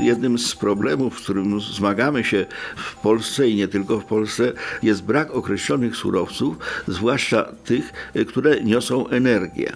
Jednym z problemów, z którym zmagamy się w Polsce i nie tylko w Polsce, jest brak określonych surowców, zwłaszcza tych, które niosą energię.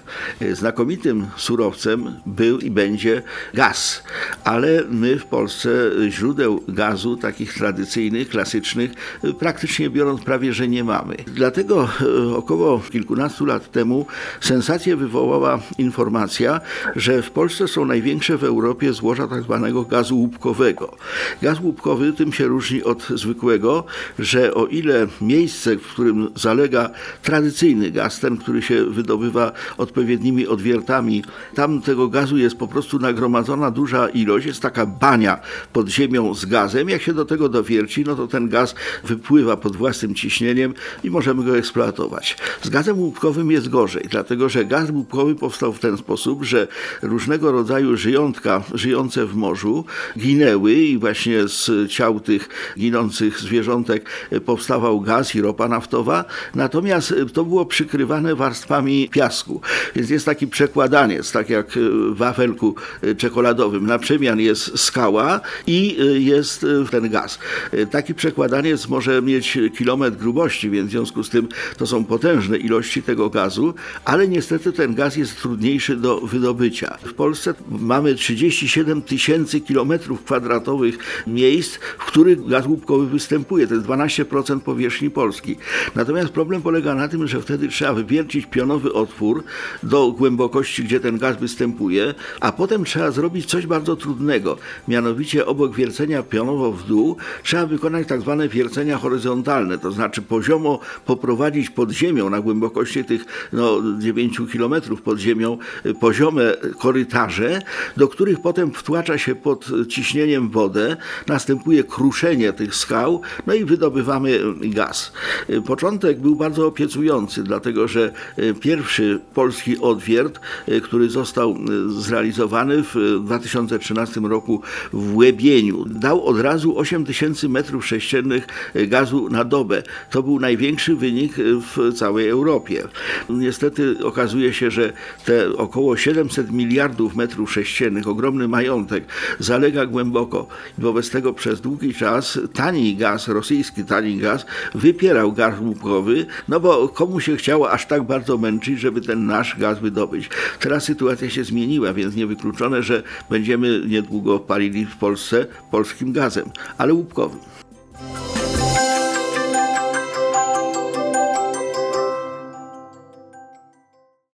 Znakomitym surowcem był i będzie gaz, ale my w Polsce źródeł gazu, takich tradycyjnych, klasycznych, praktycznie biorąc prawie, że nie mamy. Dlatego e, około kilkunastu lat temu sensację wywołała informacja, że w Polsce są największe w Europie złoża tak zwanego gazu łupkowego. Gaz łupkowy tym się różni od zwykłego, że o ile miejsce, w którym zalega tradycyjny gaz, ten, który się wydobywa odpowiednimi odwiertami, tam tego gazu jest po prostu nagromadzona duża ilość, jest taka bania pod ziemią z gazem. Jak się do tego dowierci, no to ten gaz wypływa pod własnym ciśnieniem i możemy go eksploatować. Z gazem łupkowym jest gorzej, dlatego że gaz łupkowy powstał w ten sposób, że różnego rodzaju żyjątka żyjące w morzu ginęły i właśnie z ciał tych ginących zwierzątek powstawał gaz i ropa naftowa, natomiast to było przykrywane warstwami piasku. Więc jest taki przekładaniec, tak jak w wafelku czekoladowym. Na przemian jest skała i jest ten gaz. Taki przekładaniec może mieć kilometr grubości, więc w związku z tym to są potężne ilości tego gazu, ale niestety ten gaz jest trudniejszy do wydobycia. W Polsce mamy 37 tysięcy kilometrów kwadratowych miejsc, w których gaz łupkowy występuje. To jest 12% powierzchni Polski. Natomiast problem polega na tym, że wtedy trzeba wywiercić pionowy otwór do głębokości, gdzie ten gaz występuje, a potem trzeba zrobić coś bardzo trudnego. Mianowicie obok wiercenia pionowo w dół trzeba wykonać tak zwane wiercenia horyzontalne, to znaczy poziomo poprowadzić pod ziemią na głębokości tych no, 9 km pod ziemią poziome korytarze, do których potem wtłacza się pod ciśnieniem wodę, następuje kruszenie tych skał, no i wydobywamy gaz. Początek był bardzo obiecujący, dlatego że pierwszy polski odwiert, który został zrealizowany w 2013 roku w Łebieniu, dał od razu 8 tysięcy metrów sześciennych gazu na dobę. To był największy wynik w całej Europie. Niestety okazuje się, że te około 700 miliardów metrów sześciennych, ogromny majątek, zalega głęboko. Wobec tego przez długi czas tani gaz, rosyjski tani gaz, wypierał gaz łupkowy, no bo komu się chciało aż tak bardzo męczyć, żeby ten nasz gaz wydobyć. Teraz sytuacja się zmieniła, więc niewykluczone, że będziemy niedługo palili w Polsce polskim gazem, ale łupkowym.